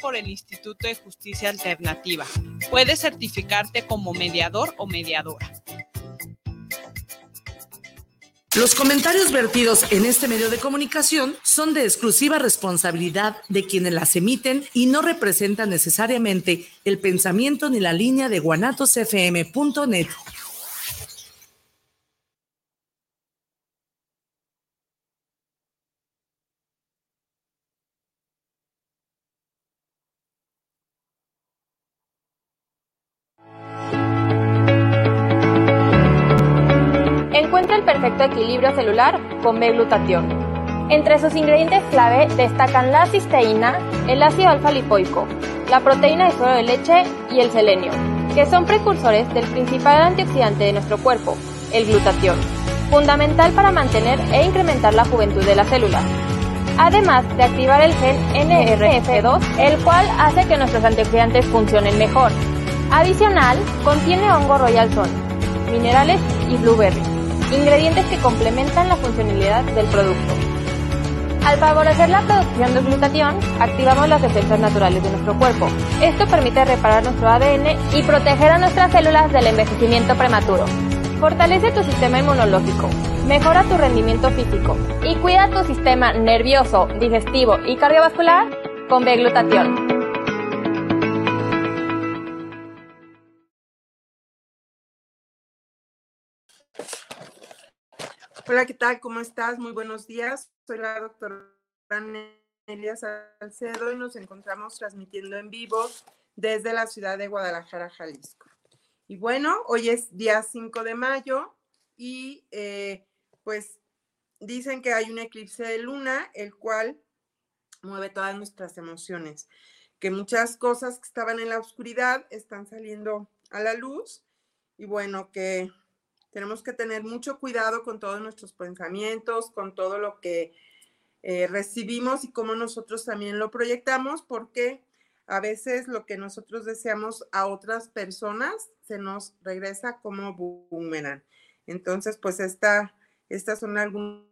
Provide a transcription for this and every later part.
por el Instituto de Justicia Alternativa. Puedes certificarte como mediador o mediadora. Los comentarios vertidos en este medio de comunicación son de exclusiva responsabilidad de quienes las emiten y no representan necesariamente el pensamiento ni la línea de guanatosfm.net. equilibrio celular con B-glutatión. Entre sus ingredientes clave destacan la cisteína, el ácido alfa-lipoico, la proteína de suero de leche y el selenio, que son precursores del principal antioxidante de nuestro cuerpo, el glutatión, fundamental para mantener e incrementar la juventud de las células. Además de activar el gen NRF2, el cual hace que nuestros antioxidantes funcionen mejor. Adicional, contiene hongo royal son, minerales y blueberry ingredientes que complementan la funcionalidad del producto. Al favorecer la producción de glutatión, activamos las defensas naturales de nuestro cuerpo. Esto permite reparar nuestro ADN y proteger a nuestras células del envejecimiento prematuro. Fortalece tu sistema inmunológico, mejora tu rendimiento físico y cuida tu sistema nervioso, digestivo y cardiovascular con B-glutatión. Hola, ¿qué tal? ¿Cómo estás? Muy buenos días. Soy la doctora Nelia Salcedo y nos encontramos transmitiendo en vivo desde la ciudad de Guadalajara, Jalisco. Y bueno, hoy es día 5 de mayo y eh, pues dicen que hay un eclipse de luna, el cual mueve todas nuestras emociones, que muchas cosas que estaban en la oscuridad están saliendo a la luz y bueno, que tenemos que tener mucho cuidado con todos nuestros pensamientos, con todo lo que eh, recibimos y cómo nosotros también lo proyectamos, porque a veces lo que nosotros deseamos a otras personas se nos regresa como boomerang. Entonces, pues esta, estas son algunas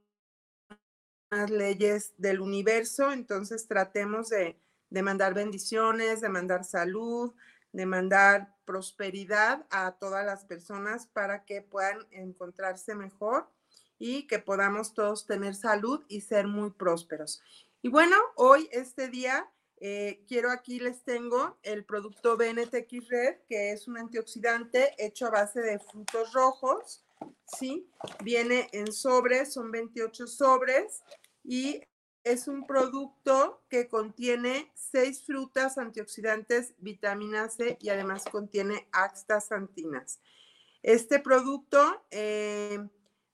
leyes del universo, entonces tratemos de, de mandar bendiciones, de mandar salud, de mandar prosperidad a todas las personas para que puedan encontrarse mejor y que podamos todos tener salud y ser muy prósperos. Y bueno, hoy, este día, eh, quiero aquí les tengo el producto BNTX Red, que es un antioxidante hecho a base de frutos rojos, ¿sí? Viene en sobres, son 28 sobres y es un producto que contiene seis frutas antioxidantes, vitamina C y además contiene axtasantinas. Este producto eh,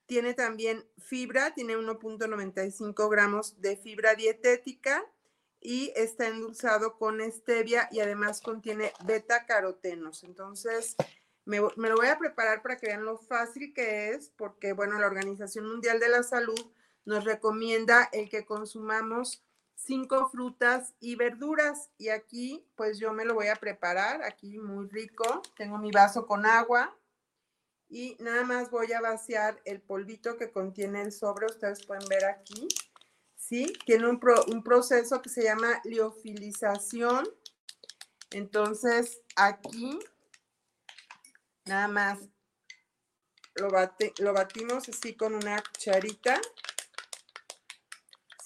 tiene también fibra, tiene 1.95 gramos de fibra dietética y está endulzado con stevia y además contiene beta carotenos. Entonces, me, me, lo voy a preparar para que vean lo fácil que es, porque, bueno, la Organización Mundial de la Salud nos recomienda el que consumamos cinco frutas y verduras. Y aquí, pues yo me lo voy a preparar, aquí muy rico. Tengo mi vaso con agua y nada más voy a vaciar el polvito que contiene el sobre. Ustedes pueden ver aquí, ¿sí? Tiene un, un proceso que se llama liofilización. Entonces, aquí, nada más lo, lo batimos así con una cucharita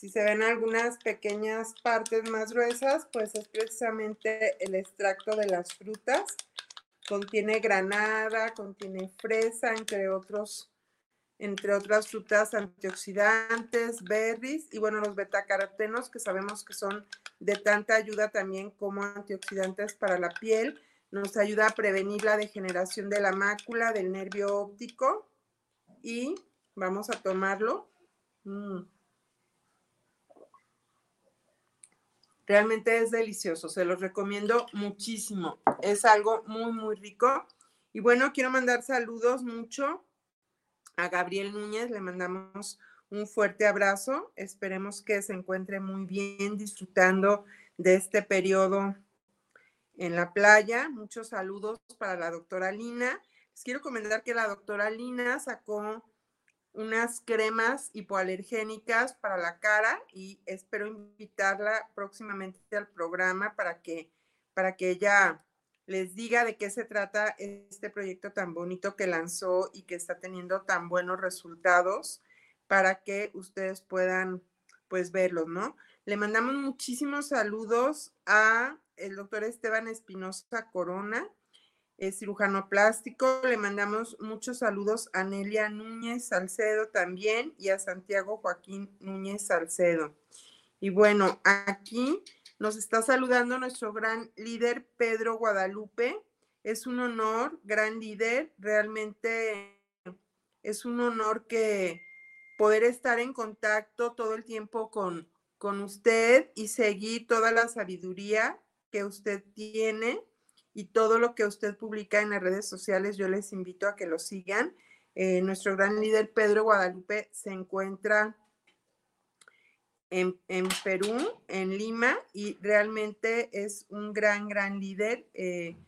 si se ven algunas pequeñas partes más gruesas, pues es precisamente el extracto de las frutas. Contiene granada, contiene fresa, entre otros, entre otras frutas antioxidantes, berries y bueno, los betacarotenos que sabemos que son de tanta ayuda también como antioxidantes para la piel. Nos ayuda a prevenir la degeneración de la mácula, del nervio óptico y vamos a tomarlo. Mm. Realmente es delicioso, se los recomiendo muchísimo. Es algo muy, muy rico. Y bueno, quiero mandar saludos mucho a Gabriel Núñez, le mandamos un fuerte abrazo. Esperemos que se encuentre muy bien disfrutando de este periodo en la playa. Muchos saludos para la doctora Lina. Les quiero comentar que la doctora Lina sacó unas cremas hipoalergénicas para la cara y espero invitarla próximamente al programa para que, para que ella les diga de qué se trata este proyecto tan bonito que lanzó y que está teniendo tan buenos resultados para que ustedes puedan pues verlos, ¿no? Le mandamos muchísimos saludos a el doctor Esteban Espinosa Corona, es cirujano plástico. Le mandamos muchos saludos a Nelia Núñez Salcedo también y a Santiago Joaquín Núñez Salcedo. Y bueno, aquí nos está saludando nuestro gran líder Pedro Guadalupe. Es un honor, gran líder. Realmente es un honor que poder estar en contacto todo el tiempo con, con usted y seguir toda la sabiduría que usted tiene y todo lo que usted publica en las redes sociales, yo les invito a que lo sigan. Eh, nuestro gran líder Pedro Guadalupe se encuentra en, Perú, en Lima, y realmente es un gran, gran líder. Eh,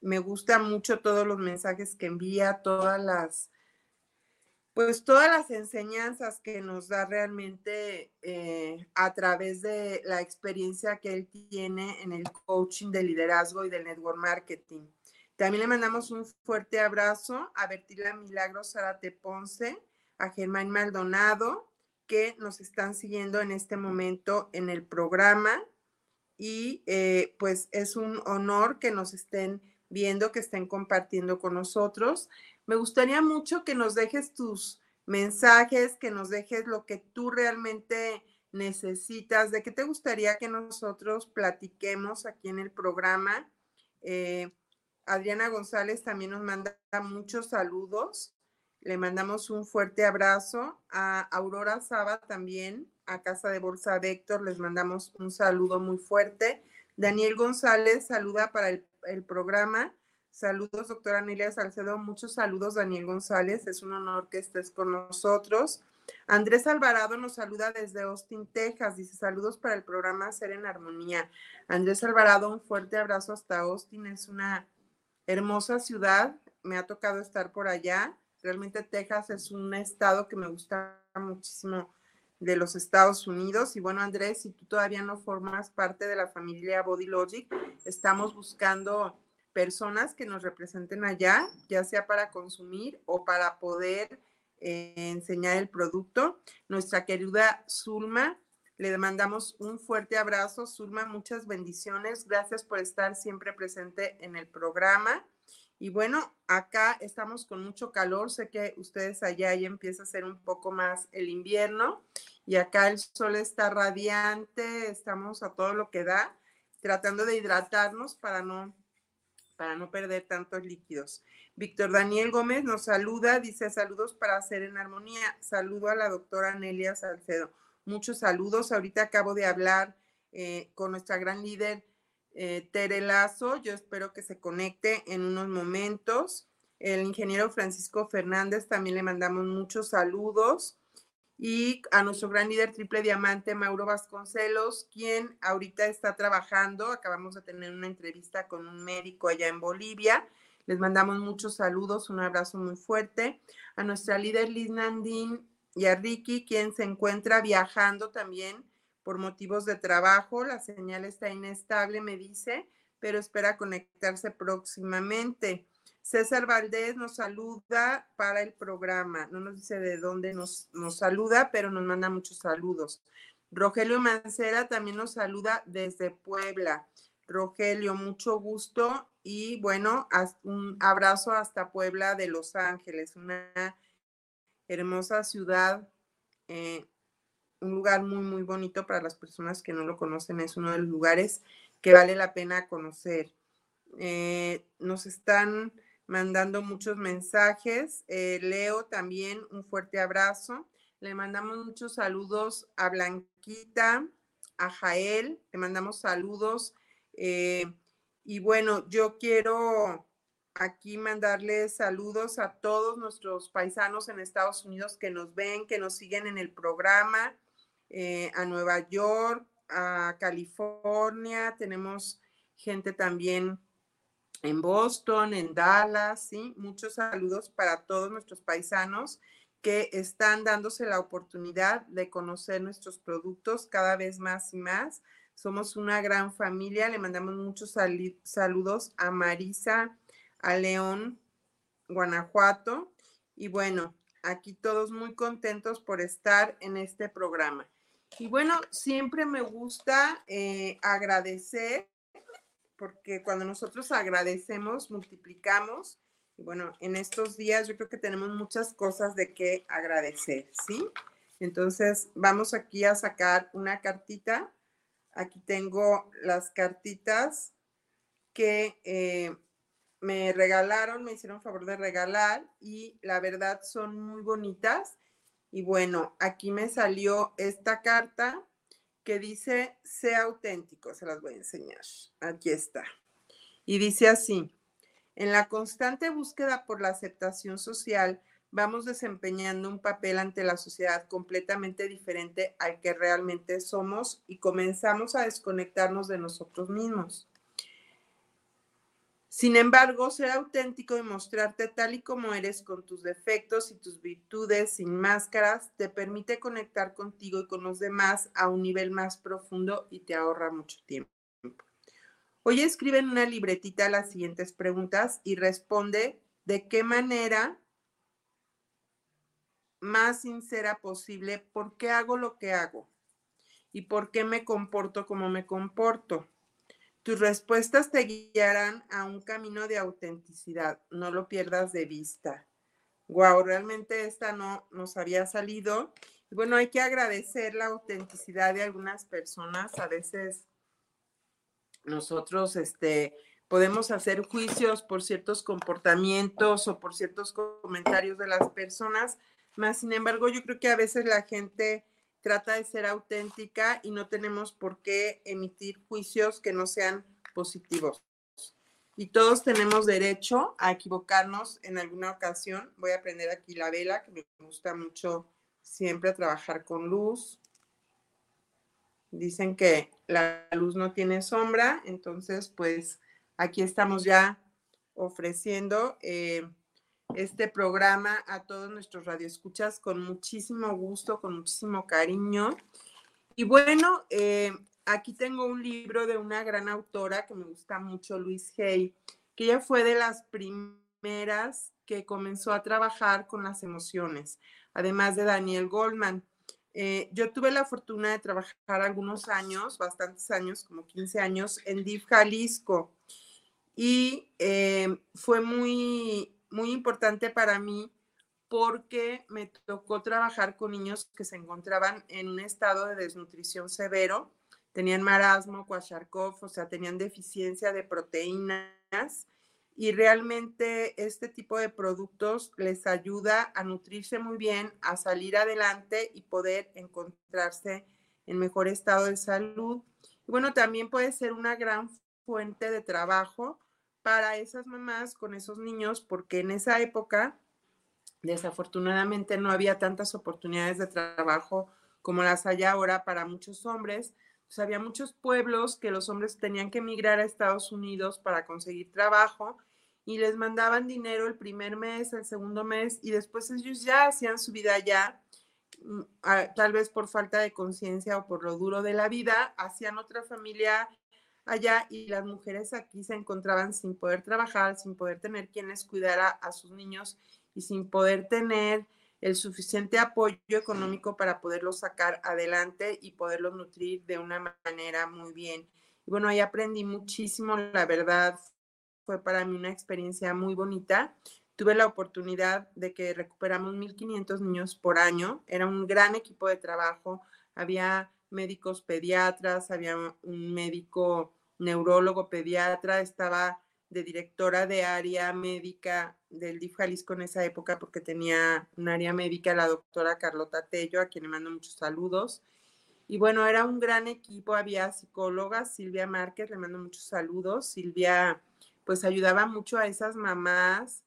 me gusta mucho todos los mensajes que envía, todas las pues todas las enseñanzas que nos da realmente eh, a través de la experiencia que él tiene en el coaching de liderazgo y del network marketing. También le mandamos un fuerte abrazo a Bertila Milagros Zarate Ponce, a Germán Maldonado, que nos están siguiendo en este momento en el programa. Y eh, pues es un honor que nos estén viendo, que estén compartiendo con nosotros. Me gustaría mucho que nos dejes tus mensajes, que nos dejes lo que tú realmente necesitas, de qué te gustaría que nosotros platiquemos aquí en el programa. Eh, Adriana González también nos manda muchos saludos. Le mandamos un fuerte abrazo. A Aurora Saba también, a Casa de Bolsa de Héctor, les mandamos un saludo muy fuerte. Daniel González saluda para el programa. Saludos, doctora Nelia Salcedo. Muchos saludos, Daniel González. Es un honor que estés con nosotros. Andrés Alvarado nos saluda desde Austin, Texas. Dice saludos para el programa Ser en Armonía. Andrés Alvarado, un fuerte abrazo hasta Austin. Es una hermosa ciudad. Me ha tocado estar por allá. Realmente Texas es un estado que me gusta muchísimo de los Estados Unidos. Y bueno, Andrés, si tú todavía no formas parte de la familia Body Logic, estamos buscando personas que nos representen allá, ya sea para consumir o para poder eh, enseñar el producto. Nuestra querida Zulma, le mandamos un fuerte abrazo. Zulma, muchas bendiciones. Gracias por estar siempre presente en el programa. Y bueno, acá estamos con mucho calor. Sé que ustedes allá ya empieza a ser un poco más el invierno y acá el sol está radiante. Estamos a todo lo que da, tratando de hidratarnos para no para no perder tantos líquidos. Víctor Daniel Gómez nos saluda, dice saludos para hacer en armonía. Saludo a la doctora Nelia Salcedo. Muchos saludos. Ahorita acabo de hablar eh, con nuestra gran líder eh, Tere Lazo. Yo espero que se conecte en unos momentos. El ingeniero Francisco Fernández también le mandamos muchos saludos y a nuestro gran líder triple diamante, Mauro Vasconcelos, quien ahorita está trabajando. Acabamos de tener una entrevista con un médico allá en Bolivia. Les mandamos muchos saludos, un abrazo muy fuerte. A nuestra líder Liz Nandín y a Ricky, quien se encuentra viajando también por motivos de trabajo. La señal está inestable, me dice, pero espera conectarse próximamente. César Valdés nos saluda para el programa. No nos dice de dónde nos, nos saluda, pero nos manda muchos saludos. Rogelio Mancera también nos saluda desde Puebla. Rogelio, mucho gusto y bueno, un abrazo hasta Puebla de Los Ángeles, una hermosa ciudad, eh, un lugar muy, muy bonito para las personas que no lo conocen, es uno de los lugares que vale la pena conocer. Eh, nos están mandando muchos mensajes. Eh, Leo también un fuerte abrazo. Le mandamos muchos saludos a Blanquita, a Jael, le mandamos saludos. Eh, y bueno, yo quiero aquí mandarles saludos a todos nuestros paisanos en Estados Unidos que nos ven, que nos siguen en el programa, eh, a Nueva York, a California, tenemos gente también en Boston, en Dallas, ¿sí? Muchos saludos para todos nuestros paisanos que están dándose la oportunidad de conocer nuestros productos cada vez más y más. Somos una gran familia. Le mandamos muchos saludos a Marisa, a León, Guanajuato. Y bueno, aquí todos muy contentos por estar en este programa. Y bueno, siempre me gusta eh, agradecer, porque cuando nosotros agradecemos, multiplicamos. Y bueno, en estos días yo creo que tenemos muchas cosas de qué agradecer, ¿sí? Entonces, vamos aquí a sacar una cartita. Aquí tengo las cartitas que eh, me regalaron, me hicieron favor de regalar y la verdad son muy bonitas. Y bueno, aquí me salió esta carta que dice, sea auténtico, se las voy a enseñar. Aquí está. Y dice así, en la constante búsqueda por la aceptación social, vamos desempeñando un papel ante la sociedad completamente diferente al que realmente somos y comenzamos a desconectarnos de nosotros mismos. Sin embargo, ser auténtico y mostrarte tal y como eres con tus defectos y tus virtudes sin máscaras te permite conectar contigo y con los demás a un nivel más profundo y te ahorra mucho tiempo. Hoy escribe en una libretita las siguientes preguntas y responde de qué manera más sincera posible por qué hago lo que hago y por qué me comporto como me comporto. Tus respuestas te guiarán a un camino de autenticidad. No lo pierdas de vista. Wow, realmente esta no nos había salido. Bueno, hay que agradecer la autenticidad de algunas personas. A veces nosotros este, podemos hacer juicios por ciertos comportamientos o por ciertos comentarios de las personas, más sin embargo, yo creo que a veces la gente trata de ser auténtica y no tenemos por qué emitir juicios que no sean positivos. Y todos tenemos derecho a equivocarnos en alguna ocasión. Voy a prender aquí la vela, que me gusta mucho siempre trabajar con luz. Dicen que la luz no tiene sombra, entonces pues aquí estamos ya ofreciendo eh, este programa a todos nuestros radioescuchas con muchísimo gusto, con muchísimo cariño. Y bueno, eh, aquí tengo un libro de una gran autora que me gusta mucho, Luis Hay, que ella fue de las primeras que comenzó a trabajar con las emociones, además de Daniel Goldman. Eh, yo tuve la fortuna de trabajar algunos años, bastantes años, como 15 años, en DIF Jalisco. Y eh, fue muy muy importante para mí porque me tocó trabajar con niños que se encontraban en un estado de desnutrición severo, tenían marasmo, Kwashiorkov, o sea, tenían deficiencia de proteínas y realmente este tipo de productos les ayuda a nutrirse muy bien, a salir adelante y poder encontrarse en mejor estado de salud. Y bueno, también puede ser una gran fuente de trabajo para esas mamás con esos niños, porque en esa época, desafortunadamente, no había tantas oportunidades de trabajo como las hay ahora para muchos hombres. había muchos pueblos que los hombres tenían que emigrar a Estados Unidos para conseguir trabajo y les mandaban dinero el primer mes, el segundo mes, y después ellos ya hacían su vida allá, mm, tal vez por falta de conciencia o por lo duro de la vida, hacían otra familia allá y las mujeres aquí se encontraban sin poder trabajar, sin poder tener quienes cuidara a sus niños y sin poder tener el suficiente apoyo económico para poderlos sacar adelante y poderlos nutrir de una manera muy bien. Y bueno, ahí aprendí muchísimo, la verdad, fue para mí una experiencia muy bonita. Tuve la oportunidad de que recuperamos 1.500 niños por año, era un gran equipo de trabajo, había médicos pediatras, había un médico neurólogo pediatra, estaba de directora de área médica del DIF Jalisco en esa época porque tenía un área médica la doctora Carlota Tello, a quien le mando muchos saludos. Y bueno, era un gran equipo, había psicólogas, Silvia Márquez, le mando muchos saludos. Silvia pues ayudaba mucho a esas mamás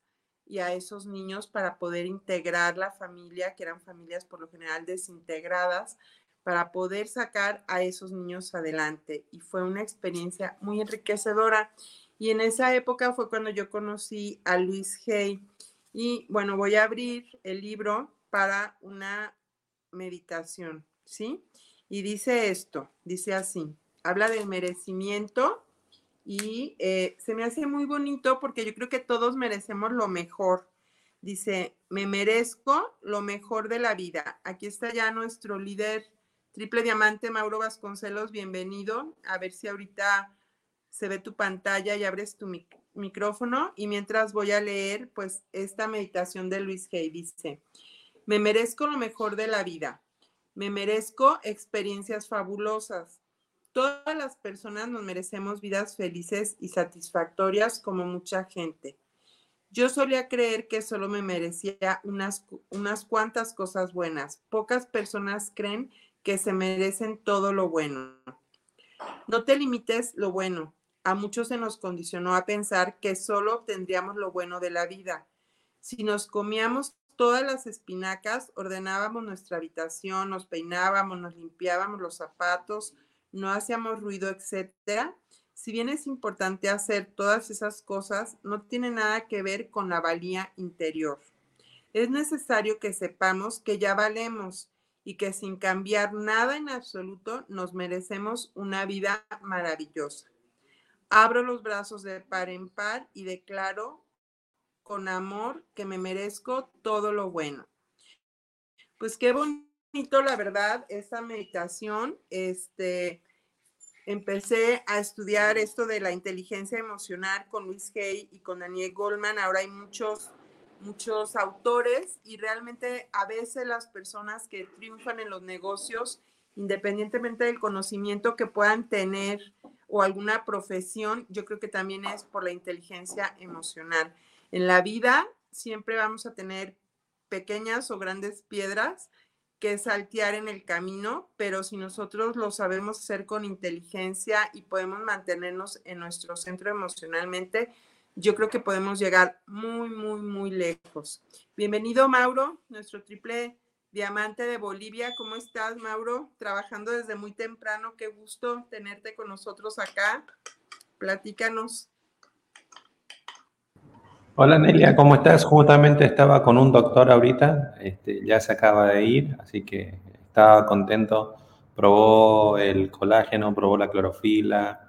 y a esos niños para poder integrar la familia, que eran familias por lo general desintegradas, para poder sacar a esos niños adelante. Y fue una experiencia muy enriquecedora. Y en esa época fue cuando yo conocí a Luis Hay. Y bueno, voy a abrir el libro para una meditación, ¿sí? Y dice esto, dice así, habla del merecimiento y eh, se me hace muy bonito porque yo creo que todos merecemos lo mejor. Dice, me merezco lo mejor de la vida. Aquí está ya nuestro líder triple diamante, Mauro Vasconcelos, bienvenido. A ver si ahorita se ve tu pantalla y abres tu micrófono. Y mientras voy a leer, pues, esta meditación de Luis Hay dice, me merezco lo mejor de la vida. Me merezco experiencias fabulosas. Todas las personas nos merecemos vidas felices y satisfactorias como mucha gente. Yo solía creer que solo me merecía unas, unas cuantas cosas buenas. Pocas personas creen que se merecen todo lo bueno. No te limites lo bueno. A muchos se nos condicionó a pensar que solo obtendríamos lo bueno de la vida. Si nos comíamos todas las espinacas, ordenábamos nuestra habitación, nos peinábamos, nos limpiábamos los zapatos, no hacíamos ruido, etcétera. Si bien es importante hacer todas esas cosas, no tiene nada que ver con la valía interior. Es necesario que sepamos que ya valemos y que sin cambiar nada en absoluto nos merecemos una vida maravillosa. Abro los brazos de par en par y declaro con amor que me merezco todo lo bueno. Pues qué bonito, la verdad, esa meditación. Este, empecé a estudiar esto de la inteligencia emocional con Luis Hay y con Daniel Goldman. Ahora hay muchos, muchos autores y realmente a veces las personas que triunfan en los negocios, independientemente del conocimiento que puedan tener o alguna profesión, yo creo que también es por la inteligencia emocional. En la vida siempre vamos a tener pequeñas o grandes piedras que saltear en el camino, pero si nosotros lo sabemos hacer con inteligencia y podemos mantenernos en nuestro centro emocionalmente, yo creo que podemos llegar muy, muy, muy lejos. Bienvenido, Mauro, nuestro triple diamante de Bolivia. ¿Cómo estás, Mauro? Trabajando desde muy temprano. Qué gusto tenerte con nosotros acá. Platícanos. Hola Nelia, ¿cómo estás? Justamente estaba con un doctor ahorita, este, ya se acaba de ir, así que estaba contento. Probó el colágeno, probó la clorofila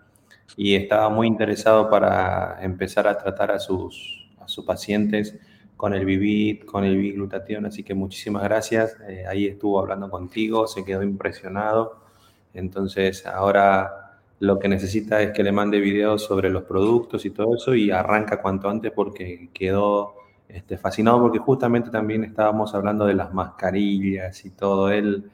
y estaba muy interesado para empezar a tratar a sus, a sus pacientes con el Vivit, con el Biglutatión, así que muchísimas gracias. Eh, ahí estuvo hablando contigo, se quedó impresionado. Entonces ahora lo que necesita es que le mande videos sobre los productos y todo eso y arranca cuanto antes porque quedó este, fascinado porque justamente también estábamos hablando de las mascarillas y todo. Él,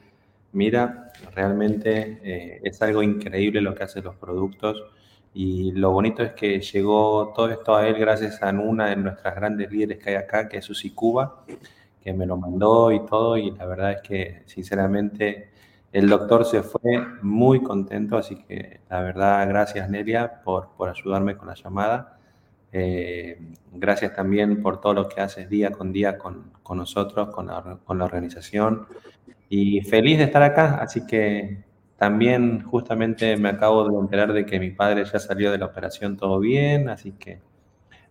mira, realmente eh, es algo increíble lo que hacen los productos y lo bonito es que llegó todo esto a él gracias a una de nuestras grandes líderes que hay acá, que es Susi Cuba, que me lo mandó y todo y la verdad es que sinceramente el doctor se fue muy contento, así que la verdad, gracias Nelia por, por ayudarme con la llamada. Eh, gracias también por todo lo que haces día con día con, con nosotros, con la, con la, organización. Y feliz de estar acá, así que también justamente me acabo de enterar de que mi padre ya salió de la operación todo bien, así que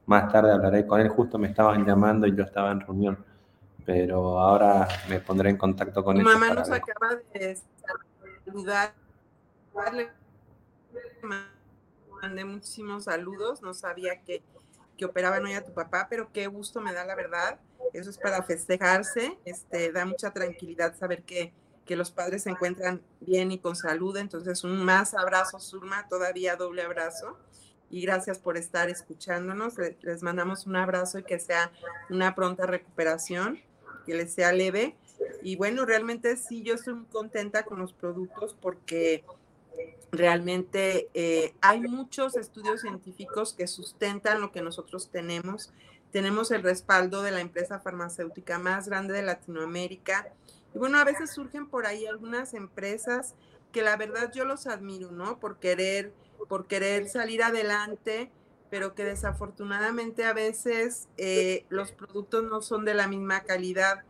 más tarde hablaré con él. Justo me estaban llamando y yo estaba en reunión pero ahora me pondré en contacto con él. Mamá nos acaba de saludar. Le mandé muchísimos saludos, no sabía que, que operaban hoy a tu papá, pero qué gusto me da la verdad. Eso es para festejarse, este, da mucha tranquilidad saber que, que los padres se encuentran bien y con salud. Entonces, un más abrazo, Surma, todavía doble abrazo y gracias por estar escuchándonos. Les mandamos un abrazo y que sea una pronta recuperación que les sea leve. Y bueno, realmente sí, yo estoy muy contenta con los productos porque realmente eh, hay muchos estudios científicos que sustentan lo que nosotros tenemos. Tenemos el respaldo de la empresa farmacéutica más grande de Latinoamérica. Y bueno, a veces surgen por ahí algunas empresas que la verdad yo los admiro, ¿no? Por querer, por querer salir adelante pero que desafortunadamente a veces eh, los productos no son de la misma calidad.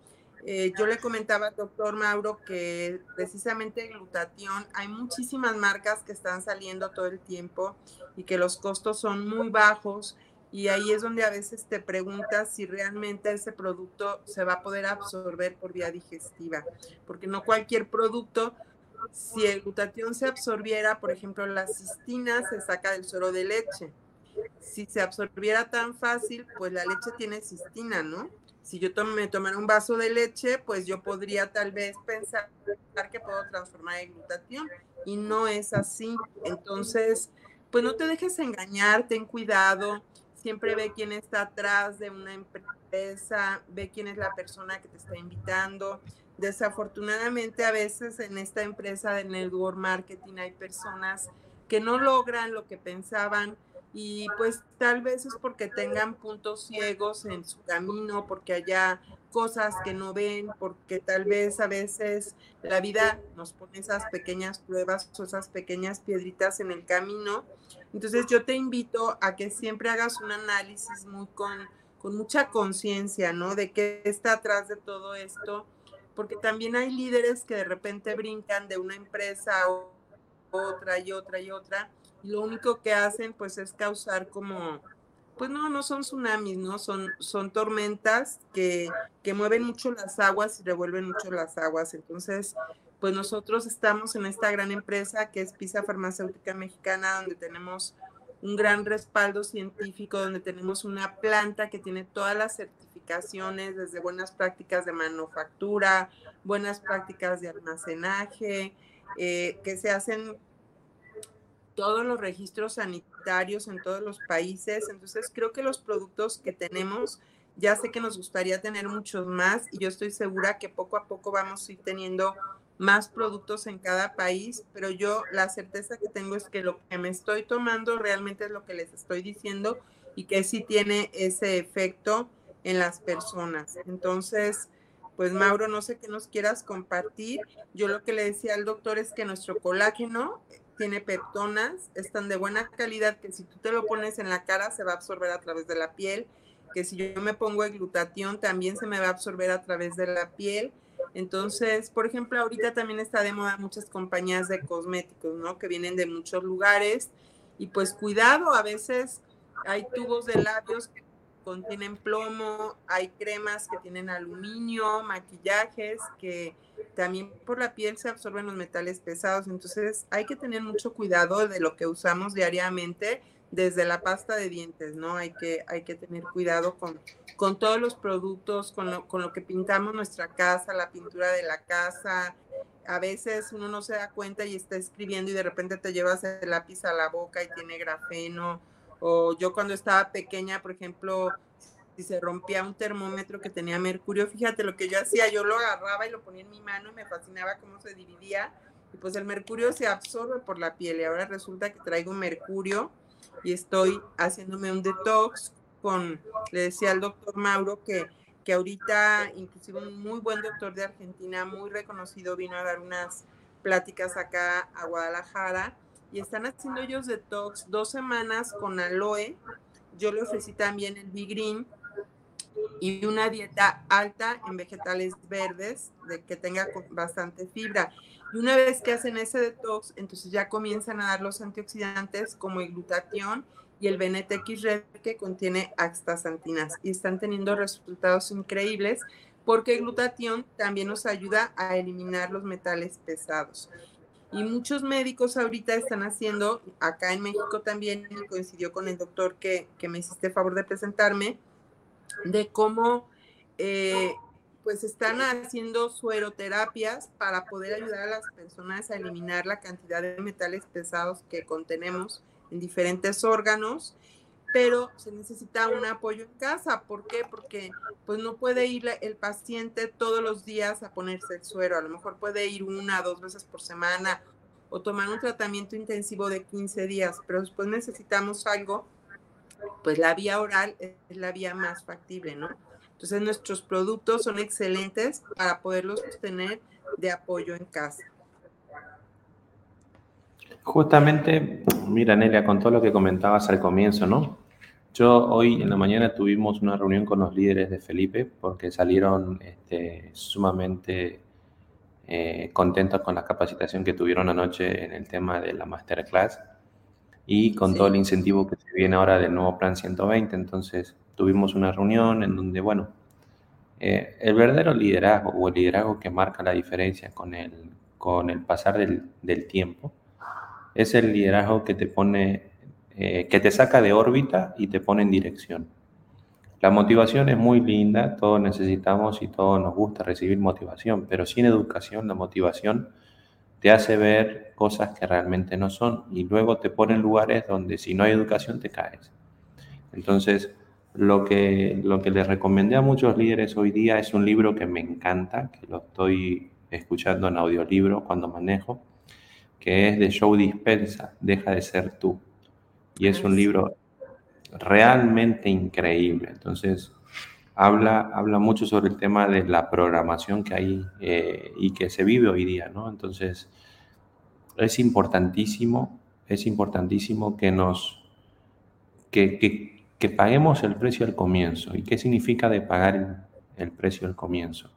Eh, yo le comentaba al doctor Mauro que precisamente en glutatión hay muchísimas marcas que están saliendo todo el tiempo y que los costos son muy bajos y ahí es donde a veces te preguntas si realmente ese producto se va a poder absorber por vía digestiva, porque no cualquier producto, si el glutatión se absorbiera, por ejemplo, la cistina se saca del suero de leche. Si se absorbiera tan fácil, pues la leche tiene cistina, ¿no? Si yo me tomara un vaso de leche, pues yo podría tal vez pensar que puedo transformar el glutatión y no es así. Entonces, pues no te dejes engañar, ten cuidado, siempre ve quién está atrás de una empresa, ve quién es la persona que te está invitando. Desafortunadamente a veces en esta empresa de network marketing hay personas que no logran lo que pensaban y pues tal vez es porque tengan puntos ciegos en su camino, porque haya cosas que no ven, porque tal vez a veces la vida nos pone esas pequeñas pruebas o esas pequeñas piedritas en el camino. Entonces yo te invito a que siempre hagas un análisis muy con, con mucha conciencia, ¿no? De qué está atrás de todo esto, porque también hay líderes que de repente brincan de una empresa a otra y otra y otra, y lo único que hacen pues es causar como pues no, no son tsunamis, ¿no? Son, son tormentas que, que mueven mucho las aguas y revuelven mucho las aguas. Entonces, pues nosotros estamos en esta gran empresa que es Pisa Farmacéutica Mexicana, donde tenemos un gran respaldo científico, donde tenemos una planta que tiene todas las certificaciones, desde buenas prácticas de manufactura, buenas prácticas de almacenaje, eh, que se hacen todos los registros sanitarios en todos los países. Entonces, creo que los productos que tenemos, ya sé que nos gustaría tener muchos más y yo estoy segura que poco a poco vamos a ir teniendo más productos en cada país, pero yo la certeza que tengo es que lo que me estoy tomando realmente es lo que les estoy diciendo y que sí tiene ese efecto en las personas. Entonces, pues Mauro, no sé qué nos quieras compartir. Yo lo que le decía al doctor es que nuestro colágeno tiene peptonas, están de buena calidad, que si tú te lo pones en la cara se va a absorber a través de la piel, que si yo me pongo el glutatión también se me va a absorber a través de la piel. Entonces, por ejemplo, ahorita también está de moda muchas compañías de cosméticos, ¿no? Que vienen de muchos lugares y pues cuidado, a veces hay tubos de labios que contienen plomo, hay cremas que tienen aluminio, maquillajes que también por la piel se absorben los metales pesados, entonces hay que tener mucho cuidado de lo que usamos diariamente desde la pasta de dientes, ¿no? Hay que, hay que tener cuidado con, con todos los productos, con lo, con lo que pintamos nuestra casa, la pintura de la casa. A veces uno no se da cuenta y está escribiendo y de repente te llevas el lápiz a la boca y tiene grafeno. O yo cuando estaba pequeña, por ejemplo, si se rompía un termómetro que tenía mercurio, fíjate lo que yo hacía, yo lo agarraba y lo ponía en mi mano y me fascinaba cómo se dividía. Y pues el mercurio se absorbe por la piel y ahora resulta que traigo mercurio y estoy haciéndome un detox con, le decía al doctor Mauro que, que ahorita inclusive un muy buen doctor de Argentina, muy reconocido, vino a dar unas pláticas acá a Guadalajara y están haciendo ellos detox dos semanas con aloe. Yo le ofrecí también el Big y una dieta alta en vegetales verdes, de que tenga bastante fibra. Y una vez que hacen ese detox, entonces ya comienzan a dar los antioxidantes como el glutatión y el BNTX Red que contiene astaxantinas y están teniendo resultados increíbles porque el glutatión también nos ayuda a eliminar los metales pesados. Y muchos médicos ahorita están haciendo, acá en México también, coincidió con el doctor que, que me hiciste favor de presentarme, de cómo eh, pues están haciendo sueroterapias para poder ayudar a las personas a eliminar la cantidad de metales pesados que contenemos en diferentes órganos, pero se necesita un apoyo en casa. ¿Por qué? Porque pues no puede ir el paciente todos los días a ponerse el suero, a lo mejor puede ir una, dos veces por semana o tomar un tratamiento intensivo de 15 días, pero después necesitamos algo pues la vía oral es la vía más factible, ¿no? Entonces nuestros productos son excelentes para poderlos tener de apoyo en casa. Justamente, mira Nelia, con todo lo que comentabas al comienzo, ¿no? Yo hoy en la mañana tuvimos una reunión con los líderes de Felipe porque salieron este, sumamente eh, contentos con la capacitación que tuvieron anoche en el tema de la masterclass y con todo el incentivo que se viene ahora del nuevo Plan 120. Entonces tuvimos una reunión en donde, bueno, eh, el verdadero liderazgo o el liderazgo que marca la diferencia con el, con el pasar del, del tiempo es el liderazgo que te pone, eh, que te saca de órbita y te pone en dirección. La motivación es muy linda, todos necesitamos y todos nos gusta recibir motivación, pero sin educación la motivación te hace ver cosas que realmente no son y luego te pone en lugares donde si no hay educación te caes. Entonces, lo que, lo que les recomendé a muchos líderes hoy día es un libro que me encanta, que lo estoy escuchando en audiolibro cuando manejo, que es de Joe Dispensa, Deja de ser tú. Y es un libro realmente increíble. Entonces, habla, habla mucho sobre el tema de la programación que hay eh, y que se vive hoy día, ¿no? Entonces, es importantísimo, es importantísimo que nos, que, que, paguemos el precio al comienzo. ¿Y qué significa de pagar el, precio al comienzo?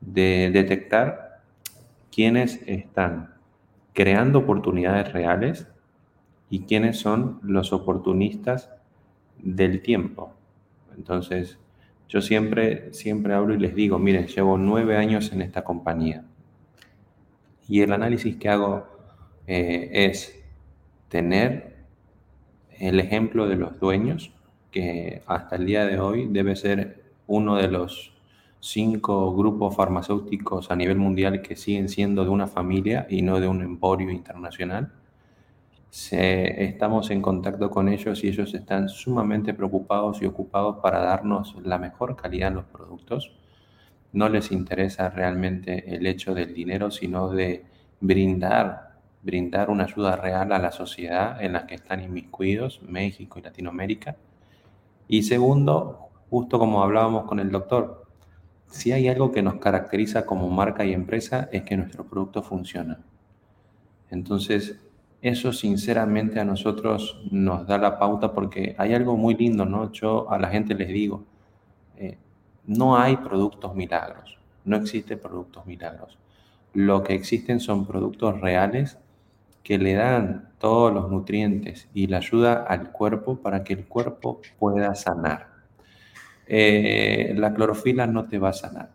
De detectar quiénes están creando oportunidades reales y quiénes son los oportunistas del tiempo. Entonces, yo siempre, siempre hablo y les digo, miren, llevo nueve años en esta compañía. Y el análisis que hago eh, es tener el ejemplo de los dueños, que hasta el día de hoy debe ser uno de los cinco grupos farmacéuticos a nivel mundial que siguen siendo de una familia y no de un emporio internacional estamos en contacto con ellos y ellos están sumamente preocupados y ocupados para darnos la mejor calidad en los productos. No les interesa realmente el hecho del dinero, sino de brindar, brindar una ayuda real a la sociedad en la que están inmiscuidos, México y Latinoamérica. Y segundo, justo como hablábamos con el doctor, si hay algo que nos caracteriza como marca y empresa es que nuestro producto funciona. Entonces, eso sinceramente a nosotros nos da la pauta porque hay algo muy lindo, ¿no? Yo a la gente les digo, eh, no hay productos milagros, no existen productos milagros. Lo que existen son productos reales que le dan todos los nutrientes y la ayuda al cuerpo para que el cuerpo pueda sanar. Eh, la clorofila no te va a sanar,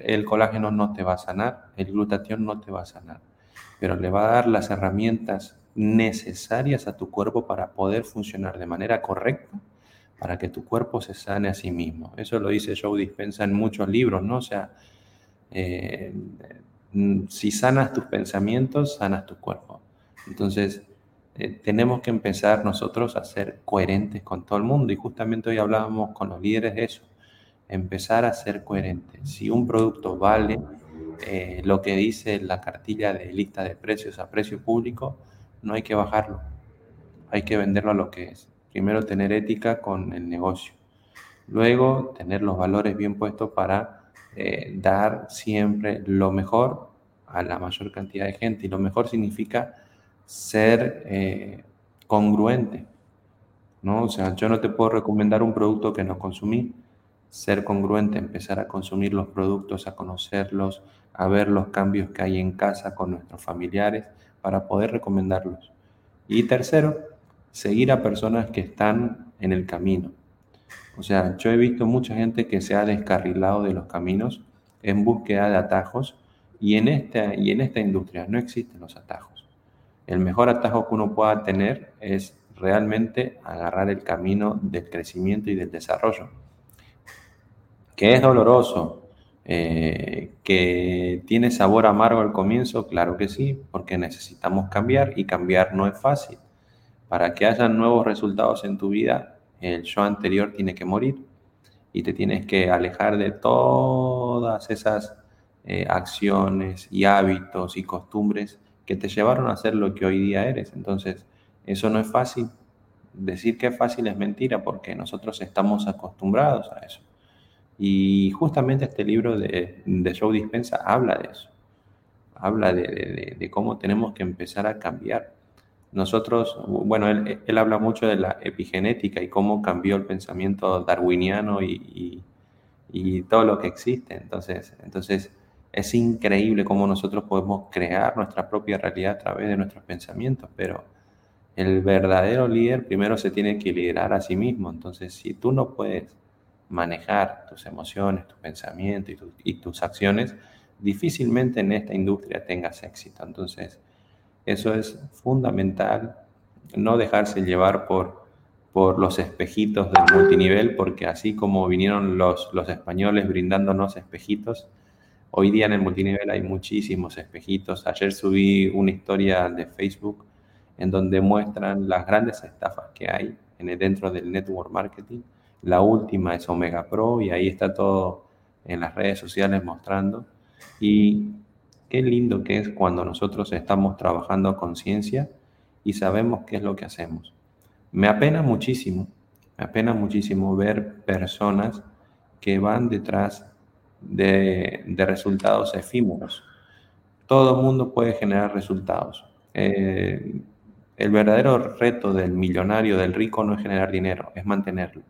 el colágeno no te va a sanar, el glutatión no te va a sanar pero le va a dar las herramientas necesarias a tu cuerpo para poder funcionar de manera correcta, para que tu cuerpo se sane a sí mismo. Eso lo dice Joe Dispensa en muchos libros, ¿no? O sea, eh, si sanas tus pensamientos, sanas tu cuerpo. Entonces, eh, tenemos que empezar nosotros a ser coherentes con todo el mundo. Y justamente hoy hablábamos con los líderes de eso, empezar a ser coherentes. Si un producto vale eh, lo que dice la cartilla de lista de precios a precio público, no hay que bajarlo, hay que venderlo a lo que es. Primero tener ética con el negocio, luego tener los valores bien puestos para eh, dar siempre lo mejor a la mayor cantidad de gente. Y lo mejor significa ser eh, congruente. ¿no? O sea, yo no te puedo recomendar un producto que no consumí. Ser congruente, empezar a consumir los productos, a conocerlos, a ver los cambios que hay en casa con nuestros familiares para poder recomendarlos. Y tercero, seguir a personas que están en el camino. O sea, yo he visto mucha gente que se ha descarrilado de los caminos en búsqueda de atajos y en esta, y en esta industria no existen los atajos. El mejor atajo que uno pueda tener es realmente agarrar el camino del crecimiento y del desarrollo. Que es doloroso, eh, ¿Que tiene sabor amargo al comienzo? Claro que sí, porque necesitamos cambiar y cambiar no es fácil. Para que haya nuevos resultados en tu vida, el yo anterior tiene que morir y te tienes que alejar de todas esas eh, acciones y hábitos y costumbres que te llevaron a ser lo que hoy día eres. Entonces, eso no es fácil. Decir que es fácil es mentira porque nosotros estamos acostumbrados a eso. Y justamente este libro de, de Joe Dispensa habla de eso, habla de, cómo tenemos que empezar a cambiar. Nosotros, bueno, él, habla mucho de la epigenética y cómo cambió el pensamiento darwiniano y, todo lo que existe. Entonces, entonces, es increíble cómo nosotros podemos crear nuestra propia realidad a través de nuestros pensamientos, pero el verdadero líder primero se tiene que liderar a sí mismo. Entonces, si tú no puedes manejar tus emociones, tus pensamientos y, tus acciones, difícilmente en esta industria tengas éxito. Entonces, eso es fundamental, no dejarse llevar por, por los espejitos del multinivel, porque así como vinieron los, los españoles brindándonos espejitos, hoy día en el multinivel hay muchísimos espejitos. Ayer subí una historia de Facebook en donde muestran las grandes estafas que hay en dentro del network marketing. La última es Omega Pro y ahí está todo en las redes sociales mostrando. Y qué lindo que es cuando nosotros estamos trabajando a conciencia y sabemos qué es lo que hacemos. Me apena muchísimo, me apena muchísimo ver personas que van detrás de, resultados efímeros. Todo mundo puede generar resultados. Eh, el verdadero reto del millonario, del rico, no es generar dinero, es mantenerlo.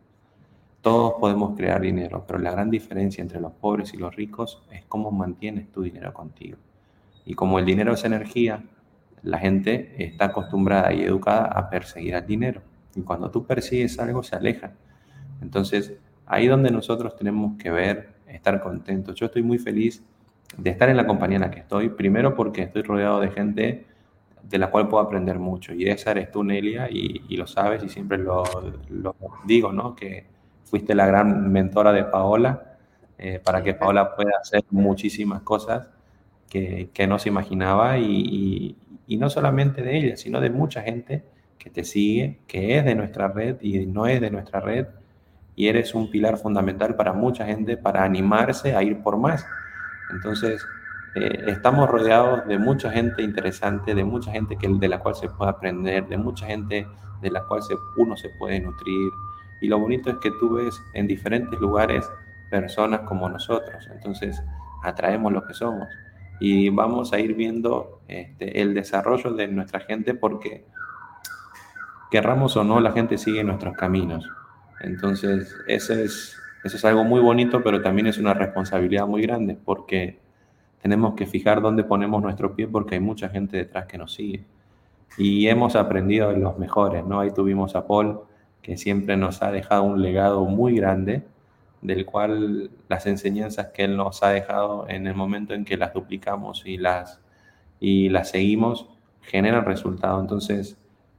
Todos podemos crear dinero, pero la gran diferencia entre los pobres y los ricos es cómo mantienes tu dinero contigo. Y como el dinero es energía, la gente está acostumbrada y educada a perseguir al dinero. Y cuando tú persigues algo, se aleja. Entonces, ahí donde nosotros tenemos que ver, estar contentos. Yo estoy muy feliz de estar en la compañía en la que estoy, primero porque estoy rodeado de gente de la cual puedo aprender mucho. Y esa eres tú, Nelia, y, lo sabes y siempre lo, digo, ¿no? Que fuiste la gran mentora de Paola eh, para que Paola pueda hacer muchísimas cosas que, no se imaginaba y, no solamente de ella, sino de mucha gente que te sigue, que es de nuestra red y no es de nuestra red. Y eres un pilar fundamental para mucha gente para animarse a ir por más. Entonces, eh, estamos rodeados de mucha gente interesante, de mucha gente que, de la cual se puede aprender, de mucha gente de la cual uno se puede nutrir. Y lo bonito es que tú ves en diferentes lugares personas como nosotros. Entonces, atraemos lo que somos. Y vamos a ir viendo este, el desarrollo de nuestra gente porque, querramos o no, la gente sigue nuestros caminos. Entonces, eso es, eso es algo muy bonito, pero también es una responsabilidad muy grande porque tenemos que fijar dónde ponemos nuestro pie porque hay mucha gente detrás que nos sigue. Y hemos aprendido de los mejores, ¿no? Ahí tuvimos a Paul, que siempre nos ha dejado un legado muy grande, del cual las enseñanzas que él nos ha dejado en el momento en que las duplicamos y las, y las seguimos, generan resultado. Entonces,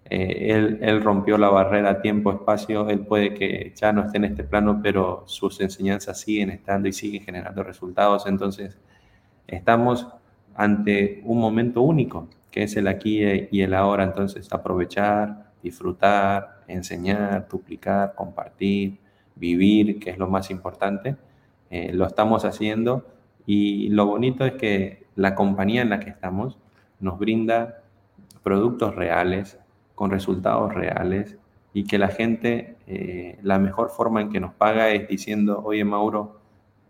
eh, él, él, rompió la barrera tiempo-espacio, él puede que ya no esté en este plano, pero sus enseñanzas siguen estando y siguen generando resultados. Entonces, estamos ante un momento único, que es el aquí y el ahora. Entonces, aprovechar, disfrutar, enseñar, duplicar, compartir, vivir, que es lo más importante. Eh, lo estamos haciendo y lo bonito es que la compañía en la que estamos nos brinda productos reales, con resultados reales y que la gente, eh, la mejor forma en que nos paga es diciendo, oye Mauro,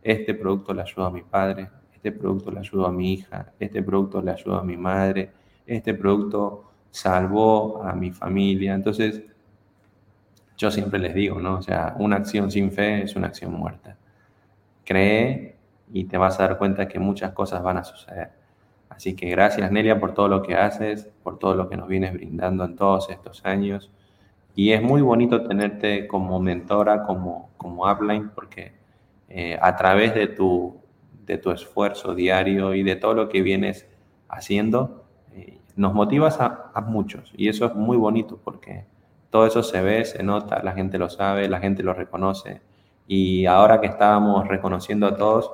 este producto le ayuda a mi padre, este producto le ayudó a mi hija, este producto le ayudó a mi madre, este producto salvó a mi familia. Entonces, yo siempre les digo, ¿no? O sea, una acción sin fe es una acción muerta. Cree y te vas a dar cuenta que muchas cosas van a suceder. Así que gracias Nelia por todo lo que haces, por todo lo que nos vienes brindando en todos estos años. Y es muy bonito tenerte como mentora, como, como upline, porque eh, a través de tu, de tu esfuerzo diario y de todo lo que vienes haciendo, eh, nos motivas a, muchos. Y eso es muy bonito porque todo eso se ve, se nota, la gente lo sabe, la gente lo reconoce. Y ahora que estábamos reconociendo a todos,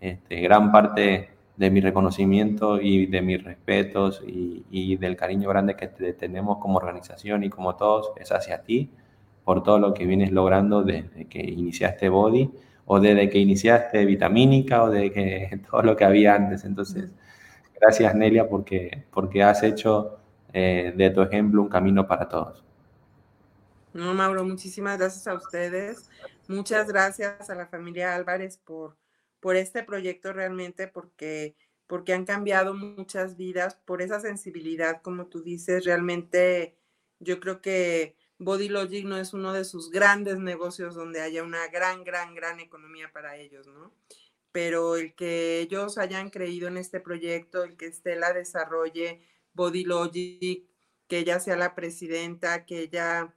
este, gran parte de mi reconocimiento y de mis respetos y, del cariño grande que te tenemos como organización y como todos es hacia ti por todo lo que vienes logrando desde que iniciaste Body o desde que iniciaste Vitamínica o de que todo lo que había antes. Entonces, gracias Nelia porque, porque has hecho eh, de tu ejemplo un camino para todos. No, Mauro, muchísimas gracias a ustedes. Muchas gracias a la familia Álvarez por, por este proyecto realmente, porque, porque han cambiado muchas vidas, por esa sensibilidad, como tú dices, realmente yo creo que Body Logic no es uno de sus grandes negocios donde haya una gran, gran, gran economía para ellos, ¿no? Pero el que ellos hayan creído en este proyecto, el que Estela desarrolle Body Logic que ella sea la presidenta, que ella,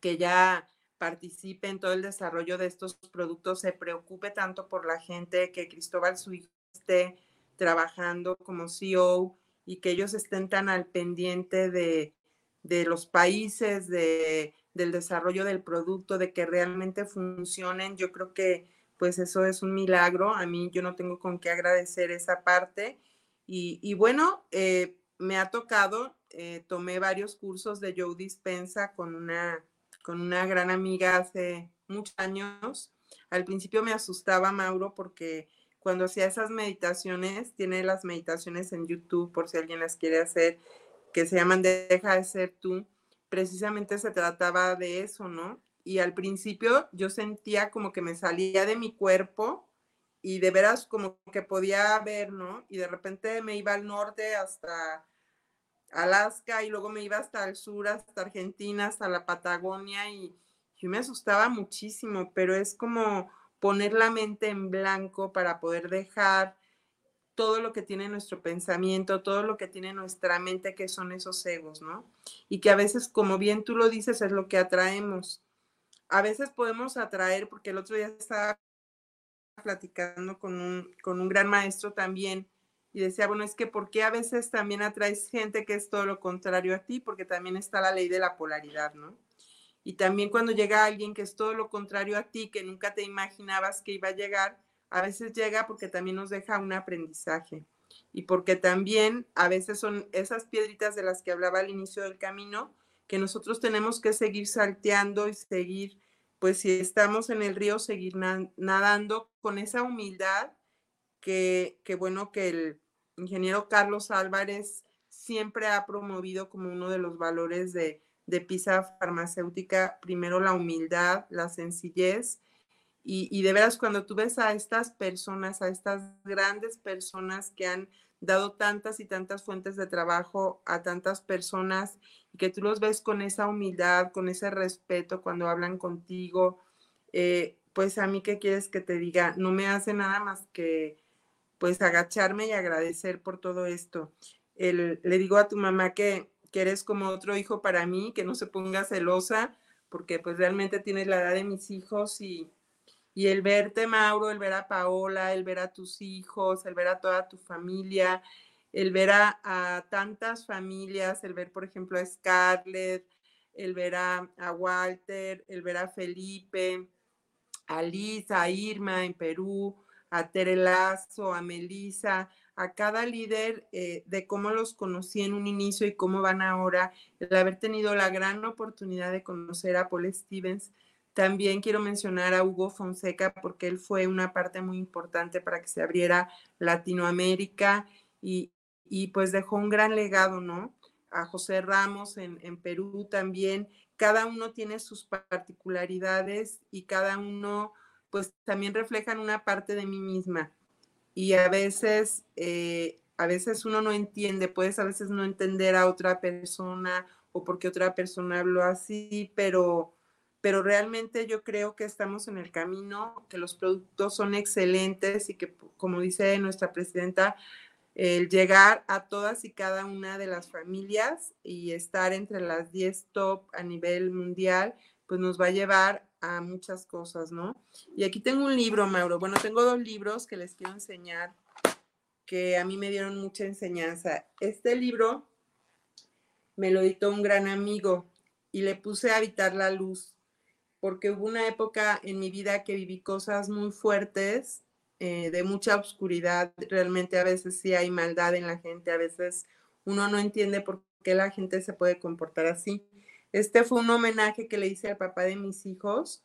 que ella participe en todo el desarrollo de estos productos, se preocupe tanto por la gente, que Cristóbal su hijo esté trabajando como CEO y que ellos estén tan al pendiente de, de los países, de, del desarrollo del producto, de que realmente funcionen. Yo creo que pues eso es un milagro. A mí yo no tengo con qué agradecer esa parte. Y, bueno, eh, me ha tocado, eh, tomé varios cursos de Joe Dispensa con una, con una gran amiga hace muchos años. Al principio me asustaba Mauro porque cuando hacía esas meditaciones, tiene las meditaciones en YouTube por si alguien las quiere hacer, que se llaman Deja de ser tú, precisamente se trataba de eso, ¿no? Y al principio yo sentía como que me salía de mi cuerpo y de veras como que podía ver, ¿no? Y de repente me iba al norte hasta Alaska y luego me iba hasta el sur, hasta Argentina, hasta la Patagonia y yo me asustaba muchísimo, pero es como poner la mente en blanco para poder dejar todo lo que tiene nuestro pensamiento, todo lo que tiene nuestra mente, que son esos egos, ¿no? Y que a veces, como bien tú lo dices, es lo que atraemos. A veces podemos atraer, porque el otro día estaba platicando con un, con un gran maestro también y decía, bueno, es que ¿por qué a veces también atraes gente que es todo lo contrario a ti? Porque también está la ley de la polaridad, ¿no? Y también cuando llega alguien que es todo lo contrario a ti, que nunca te imaginabas que iba a llegar, a veces llega porque también nos deja un aprendizaje y porque también a veces son esas piedritas de las que hablaba al inicio del camino que nosotros tenemos que seguir salteando y seguir, pues si estamos en el río, seguir nadando con esa humildad que, que bueno, que el ingeniero Carlos Álvarez siempre ha promovido como uno de los valores de, de PISA farmacéutica, primero la humildad, la sencillez y, de veras, cuando tú ves a estas personas, a estas grandes personas que han dado tantas y tantas fuentes de trabajo a tantas personas y que tú los ves con esa humildad, con ese respeto cuando hablan contigo, eh, pues a mí qué quieres que te diga, no me hace nada más que pues agacharme y agradecer por todo esto. le digo a tu mamá que, que eres como otro hijo para mí, que no se ponga celosa, porque pues realmente tienes la edad de mis hijos y, y el verte, Mauro, el ver a Paola, el ver a tus hijos, el ver a toda tu familia, el ver a, tantas familias, el ver, por ejemplo, a Scarlett, el ver a, Walter, el ver a Felipe, a Lisa, a Irma en Perú, a Terelazo, a Melisa, a cada líder eh, de cómo los conocí en un inicio y cómo van ahora, el haber tenido la gran oportunidad de conocer a Paul Stevens, también quiero mencionar a Hugo Fonseca porque él fue una parte muy importante para que se abriera Latinoamérica y, pues dejó un gran legado, ¿no? A José Ramos en, Perú también. Cada uno tiene sus particularidades y cada uno pues también reflejan una parte de mí misma. Y a veces, eh, a veces uno no entiende, puedes a veces no entender a otra persona o porque otra persona habló así, pero pero realmente yo creo que estamos en el camino, que los productos son excelentes y que, como dice nuestra presidenta, el llegar a todas y cada una de las familias y estar entre las 10 top a nivel mundial, pues nos va a llevar a muchas cosas, ¿no? Y aquí tengo un libro, Mauro. Bueno, tengo dos libros que les quiero enseñar que a mí me dieron mucha enseñanza. Este libro me lo editó un gran amigo y le puse a habitar la luz porque hubo una época en mi vida que viví cosas muy fuertes, eh, de mucha oscuridad. Realmente a veces sí hay maldad en la gente, a veces uno no entiende por qué la gente se puede comportar así. Este fue un homenaje que le hice al papá de mis hijos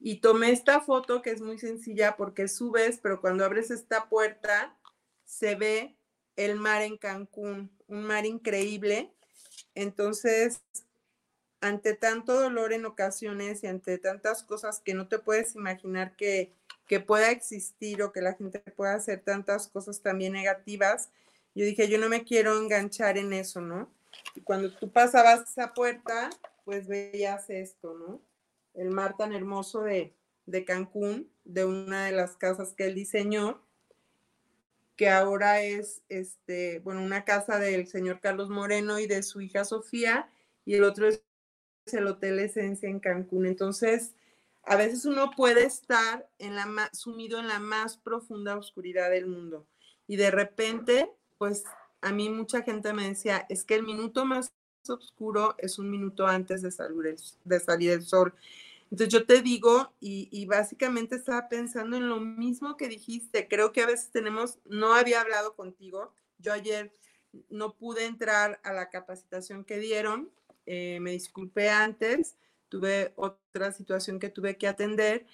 y tomé esta foto que es muy sencilla porque subes, pero cuando abres esta puerta se ve el mar en Cancún, un mar increíble. Entonces, ante tanto dolor en ocasiones y ante tantas cosas que no te puedes imaginar que, que pueda existir o que la gente pueda hacer tantas cosas también negativas, yo dije, yo no me quiero enganchar en eso, ¿no? Y cuando tú pasabas esa puerta, pues veías esto, ¿no? El mar tan hermoso de, de Cancún, de una de las casas que él diseñó, que ahora es, este, bueno, una casa del señor Carlos Moreno y de su hija Sofía, y el otro es el Hotel Esencia en Cancún. Entonces, a veces uno puede estar sumido en la más profunda oscuridad del mundo y de repente, pues a mí mucha gente me decía, es que el minuto más oscuro es un minuto antes de salir el, sol. Entonces yo te digo, y, y, básicamente estaba pensando en lo mismo que dijiste, creo que a veces tenemos, no había hablado contigo, yo ayer no pude entrar a la capacitación que dieron, eh, me disculpé antes, tuve otra situación que tuve que atender,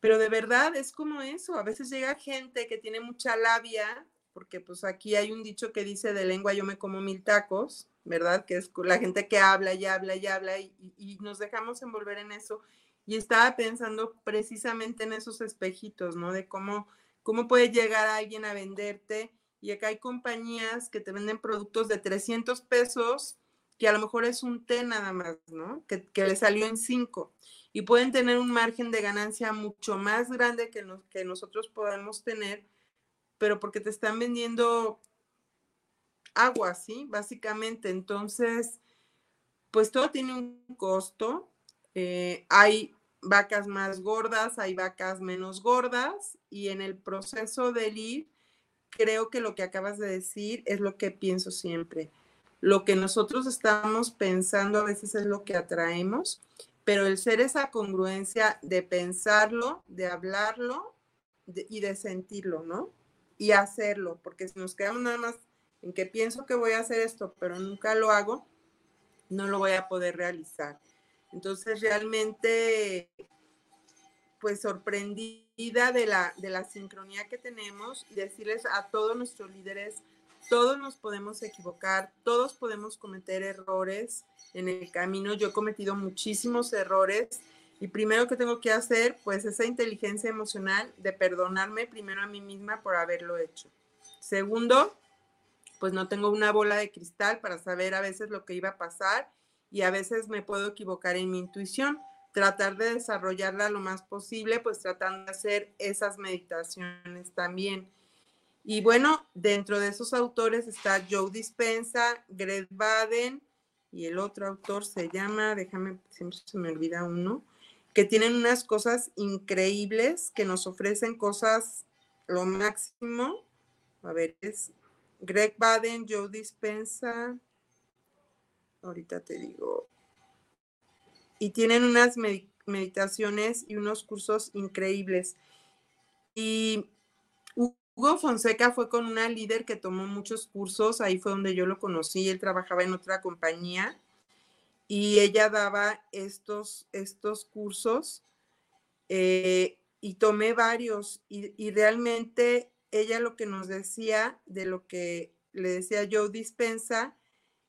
pero de verdad es como eso, a veces llega gente que tiene mucha labia, porque pues aquí hay un dicho que dice de lengua yo me como mil tacos, ¿verdad? Que es la gente que habla y habla y habla y, nos dejamos envolver en eso. Y estaba pensando precisamente en esos espejitos, ¿no? De cómo, cómo puede llegar alguien a venderte. Y acá hay compañías que te venden productos de 300 pesos que a lo mejor es un té nada más, ¿no? Que, le salió en cinco. Y pueden tener un margen de ganancia mucho más grande que, que nosotros podemos tener, pero porque te están vendiendo agua, ¿sí? Básicamente. Entonces, pues todo tiene un costo. Eh, hay vacas más gordas, hay vacas menos gordas y en el proceso del ir, creo que lo que acabas de decir es lo que pienso siempre lo que nosotros estamos pensando a veces es lo que atraemos, pero el ser esa congruencia de pensarlo, de hablarlo y de sentirlo, ¿no? Y hacerlo, porque si nos quedamos nada más en que pienso que voy a hacer esto, pero nunca lo hago, no lo voy a poder realizar. Entonces, realmente, pues sorprendida de la, de la sincronía que tenemos decirles a todos nuestros líderes, todos nos podemos equivocar, todos podemos cometer errores en el camino. Yo he cometido muchísimos errores y primero que tengo que hacer, pues esa inteligencia emocional de perdonarme primero a mí misma por haberlo hecho. Segundo, pues no tengo una bola de cristal para saber a veces lo que iba a pasar y a veces me puedo equivocar en mi intuición. Tratar de desarrollarla lo más posible, pues tratando de hacer esas meditaciones también y bueno, dentro de esos autores está Joe Dispensa, Greg Baden y el otro autor se llama, déjame, siempre se me olvida uno, que tienen unas cosas increíbles, que nos ofrecen cosas lo máximo. A ver, es Greg Baden, Joe Dispensa, ahorita te digo. Y tienen unas meditaciones y unos cursos increíbles. Y Hugo Fonseca fue con una líder que tomó muchos cursos, ahí fue donde yo lo conocí, él trabajaba en otra compañía y ella daba estos, estos cursos eh, y tomé varios y, y, realmente ella lo que nos decía de lo que le decía yo dispensa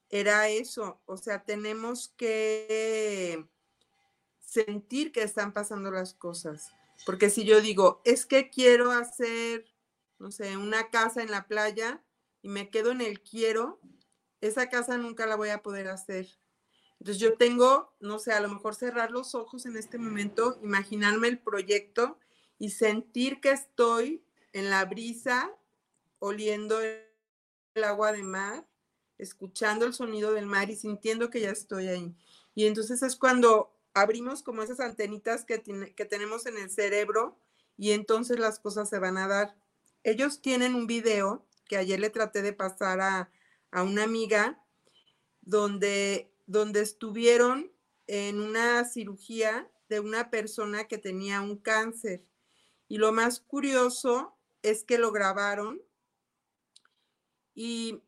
era eso, o sea, tenemos que sentir que están pasando las cosas, porque si yo digo, es que quiero hacer no sé, una casa en la playa y me quedo en el quiero, esa casa nunca la voy a poder hacer. Entonces yo tengo, no sé, a lo mejor cerrar los ojos en este momento, imaginarme el proyecto y sentir que estoy en la brisa, oliendo el agua de mar, escuchando el sonido del mar y sintiendo que ya estoy ahí. Y entonces es cuando abrimos como esas antenitas que, que tenemos en el cerebro y entonces las cosas se van a dar ellos tienen un video que ayer le traté de pasar a, una amiga donde, donde estuvieron en una cirugía de una persona que tenía un cáncer. Y lo más curioso es que lo grabaron y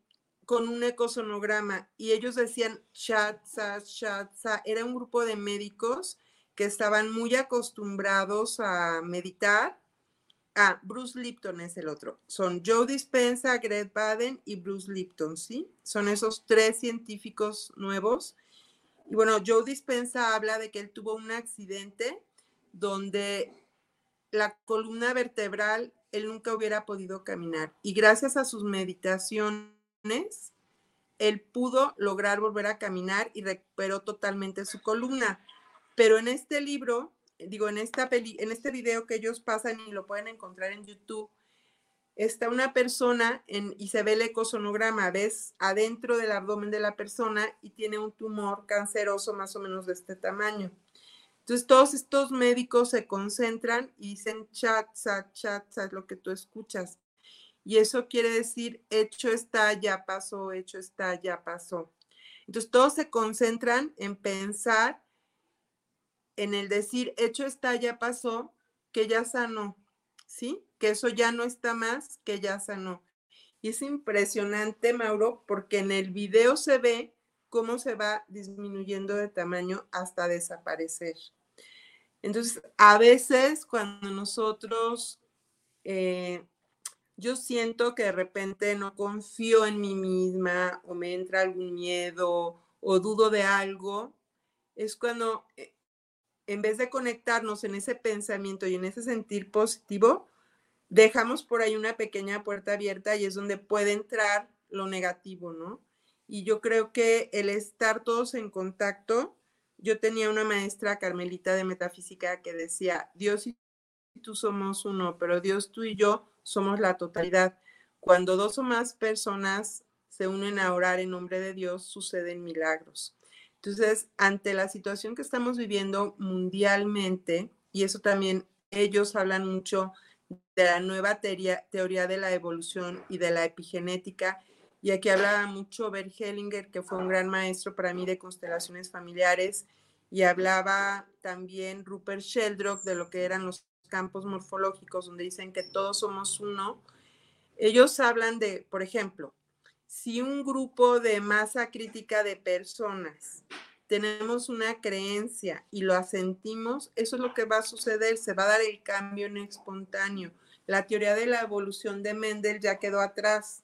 con un ecosonograma y ellos decían chatza, chatza, era un grupo de médicos que estaban muy acostumbrados a meditar Ah, Bruce Lipton es el otro. Son Joe Dispensa, Greg Baden y Bruce Lipton, ¿sí? Son esos tres científicos nuevos. Y bueno, Joe Dispensa habla de que él tuvo un accidente donde la columna vertebral él nunca hubiera podido caminar. Y gracias a sus meditaciones, él pudo lograr volver a caminar y recuperó totalmente su columna. Pero en este libro digo, en, esta peli, en este video que ellos pasan y lo pueden encontrar en YouTube, está una persona en, y se ve el ecosonograma, ves adentro del abdomen de la persona y tiene un tumor canceroso más o menos de este tamaño. Entonces todos estos médicos se concentran y dicen chat, chat, chat, chat, lo que tú escuchas. Y eso quiere decir, hecho está, ya pasó, hecho está, ya pasó. Entonces todos se concentran en pensar, en el decir, hecho está, ya pasó, que ya sanó, ¿sí? Que eso ya no está más, que ya sanó. Y es impresionante, Mauro, porque en el video se ve cómo se va disminuyendo de tamaño hasta desaparecer. Entonces, a veces cuando nosotros, eh, yo siento que de repente no confío en mí misma o me entra algún miedo o dudo de algo, es cuando eh, en vez de conectarnos en ese pensamiento y en ese sentir positivo, dejamos por ahí una pequeña puerta abierta y es donde puede entrar lo negativo, ¿no? Y yo creo que el estar todos en contacto, yo tenía una maestra carmelita de metafísica que decía, Dios y tú somos uno, pero Dios, tú y yo somos la totalidad. Cuando dos o más personas se unen a orar en nombre de Dios, suceden milagros. Entonces, ante la situación que estamos viviendo mundialmente, y eso también ellos hablan mucho de la nueva teoría, teoría de la evolución y de la epigenética, y aquí hablaba mucho Bert Hellinger, que fue un gran maestro para mí de constelaciones familiares, y hablaba también Rupert Sheldrake de lo que eran los campos morfológicos, donde dicen que todos somos uno. Ellos hablan de, por ejemplo, si un grupo de masa crítica de personas tenemos una creencia y lo asentimos, eso es lo que va a suceder, se va a dar el cambio en espontáneo. La teoría de la evolución de Mendel ya quedó atrás.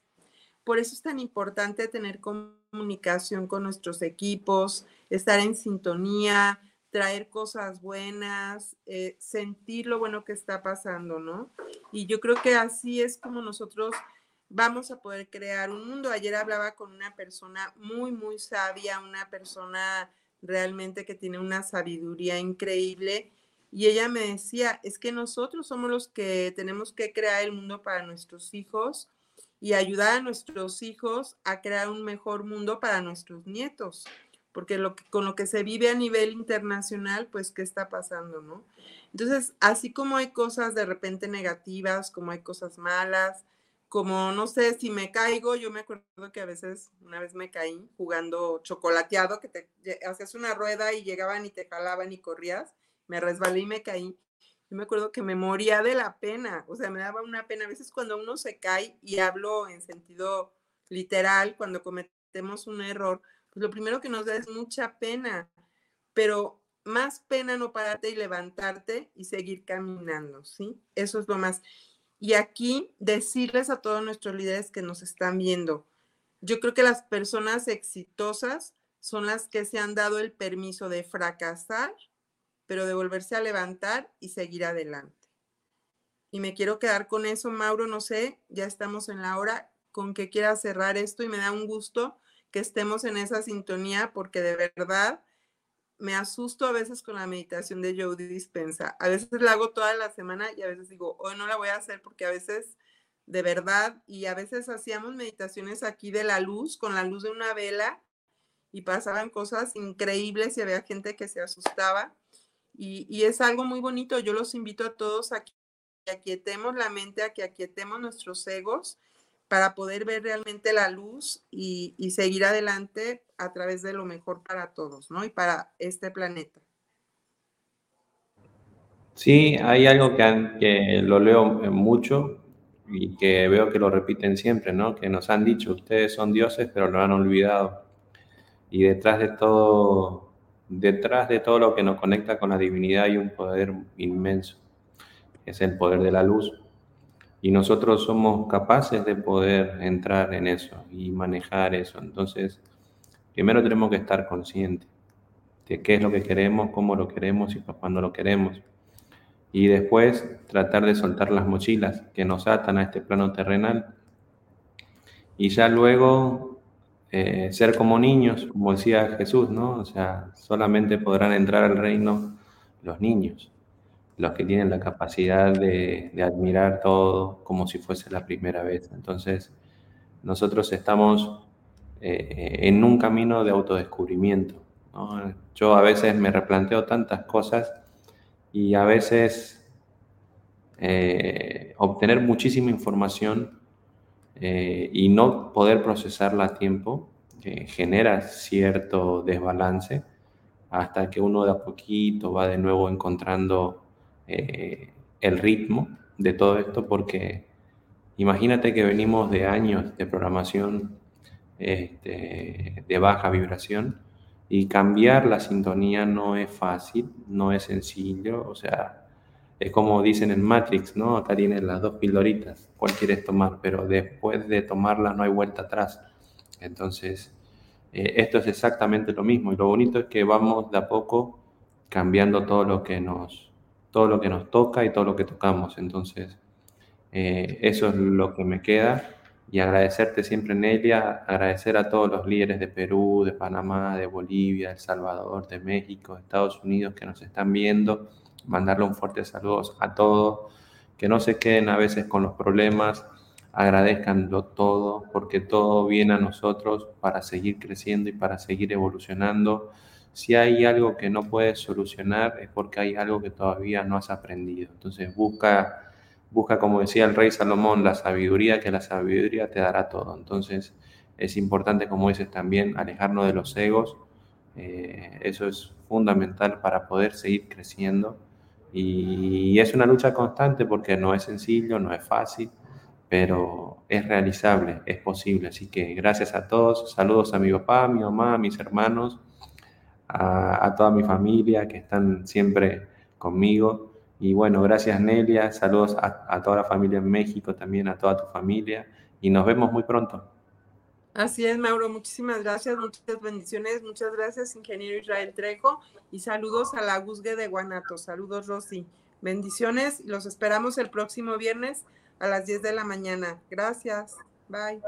Por eso es tan importante tener comunicación con nuestros equipos, estar en sintonía, traer cosas buenas, eh, sentir lo bueno que está pasando, ¿no? Y yo creo que así es como nosotros vamos a poder crear un mundo. Ayer hablaba con una persona muy, muy sabia, una persona realmente que tiene una sabiduría increíble. Y ella me decía, es que nosotros somos los que tenemos que crear el mundo para nuestros hijos y ayudar a nuestros hijos a crear un mejor mundo para nuestros nietos. Porque lo que, con lo que se vive a nivel internacional, pues, ¿qué está pasando, no? Entonces, así como hay cosas de repente negativas, como hay cosas malas, como no sé, si me caigo, yo me acuerdo que a veces una vez me caí jugando chocolateado, que te hacías una rueda y llegaban y te jalaban y corrías, me resbalé y me caí. Yo me acuerdo que me moría de la pena, o sea, me daba una pena. A veces cuando uno se cae, y hablo en sentido literal, cuando cometemos un error, pues lo primero que nos da es mucha pena, pero más pena no pararte y levantarte y seguir caminando, ¿sí? Eso es lo más. Y aquí decirles a todos nuestros líderes que nos están viendo, yo creo que las personas exitosas son las que se han dado el permiso de fracasar, pero de volverse a levantar y seguir adelante. Y me quiero quedar con eso, Mauro, no sé, ya estamos en la hora con que quiera cerrar esto y me da un gusto que estemos en esa sintonía porque de verdad me asusto a veces con la meditación de Joe Dispensa. A veces la hago toda la semana y a veces digo, hoy no la voy a hacer porque a veces de verdad y a veces hacíamos meditaciones aquí de la luz, con la luz de una vela y pasaban cosas increíbles y había gente que se asustaba. Y, y es algo muy bonito. Yo los invito a todos a que aquietemos la mente, a que aquietemos nuestros egos para poder ver realmente la luz y, seguir adelante a través de lo mejor para todos, ¿no? Y para este planeta. Sí, hay algo que, lo leo mucho y que veo que lo repiten siempre, ¿no? Que nos han dicho, ustedes son dioses, pero lo han olvidado. Y detrás de todo, detrás de todo lo que nos conecta con la divinidad hay un poder inmenso, es el poder de la luz y nosotros somos capaces de poder entrar en eso y manejar eso. Entonces, primero tenemos que estar conscientes de qué es lo que queremos, cómo lo queremos y cuándo lo queremos. Y después tratar de soltar las mochilas que nos atan a este plano terrenal. Y ya luego eh, ser como niños, como decía Jesús, ¿no? O sea, solamente podrán entrar al reino los niños los que tienen la capacidad de, admirar todo como si fuese la primera vez. Entonces, nosotros estamos eh, en un camino de autodescubrimiento. Yo a veces me replanteo tantas cosas y a veces eh, obtener muchísima información eh, y no poder procesarla a tiempo genera cierto desbalance hasta que uno de a poquito va de nuevo encontrando eh, el ritmo de todo esto, porque imagínate que venimos de años de programación este, de baja vibración y cambiar la sintonía no es fácil, no es sencillo, o sea, es como dicen en Matrix, ¿no? Acá tienes las dos pildoritas, ¿cuál quieres tomar? Pero después de tomarla no hay vuelta atrás. Entonces, eh, esto es exactamente lo mismo y lo bonito es que vamos de a poco cambiando todo lo que nos, todo lo que nos toca y todo lo que tocamos. Entonces, eh, eso es lo que me queda y agradecerte siempre, Nelia, agradecer a todos los líderes de Perú, de Panamá, de Bolivia, de El Salvador, de México, de Estados Unidos que nos están viendo, mandarle un fuerte saludo a todos, que no se queden a veces con los problemas, agradezcanlo todo, porque todo viene a nosotros para seguir creciendo y para seguir evolucionando. Si hay algo que no puedes solucionar es porque hay algo que todavía no has aprendido. Entonces busca, busca como decía el rey Salomón, la sabiduría, que la sabiduría te dará todo. Entonces es importante, como dices también, alejarnos de los egos. Eh, eso es fundamental para poder seguir creciendo. Y es una lucha constante porque no es sencillo, no es fácil pero es realizable, es posible. Así que gracias a todos, saludos a mi papá, a mi mamá, a mis hermanos, a, toda mi familia que están siempre conmigo. Y bueno, gracias Nelia, saludos a, a, toda la familia en México, también a toda tu familia y nos vemos muy pronto. Así es, Mauro, muchísimas gracias, muchas bendiciones, muchas gracias, ingeniero Israel Trejo, y saludos a la Guzgue de Guanato, saludos Rosy, bendiciones, los esperamos el próximo viernes a las 10 de la mañana. Gracias. Bye.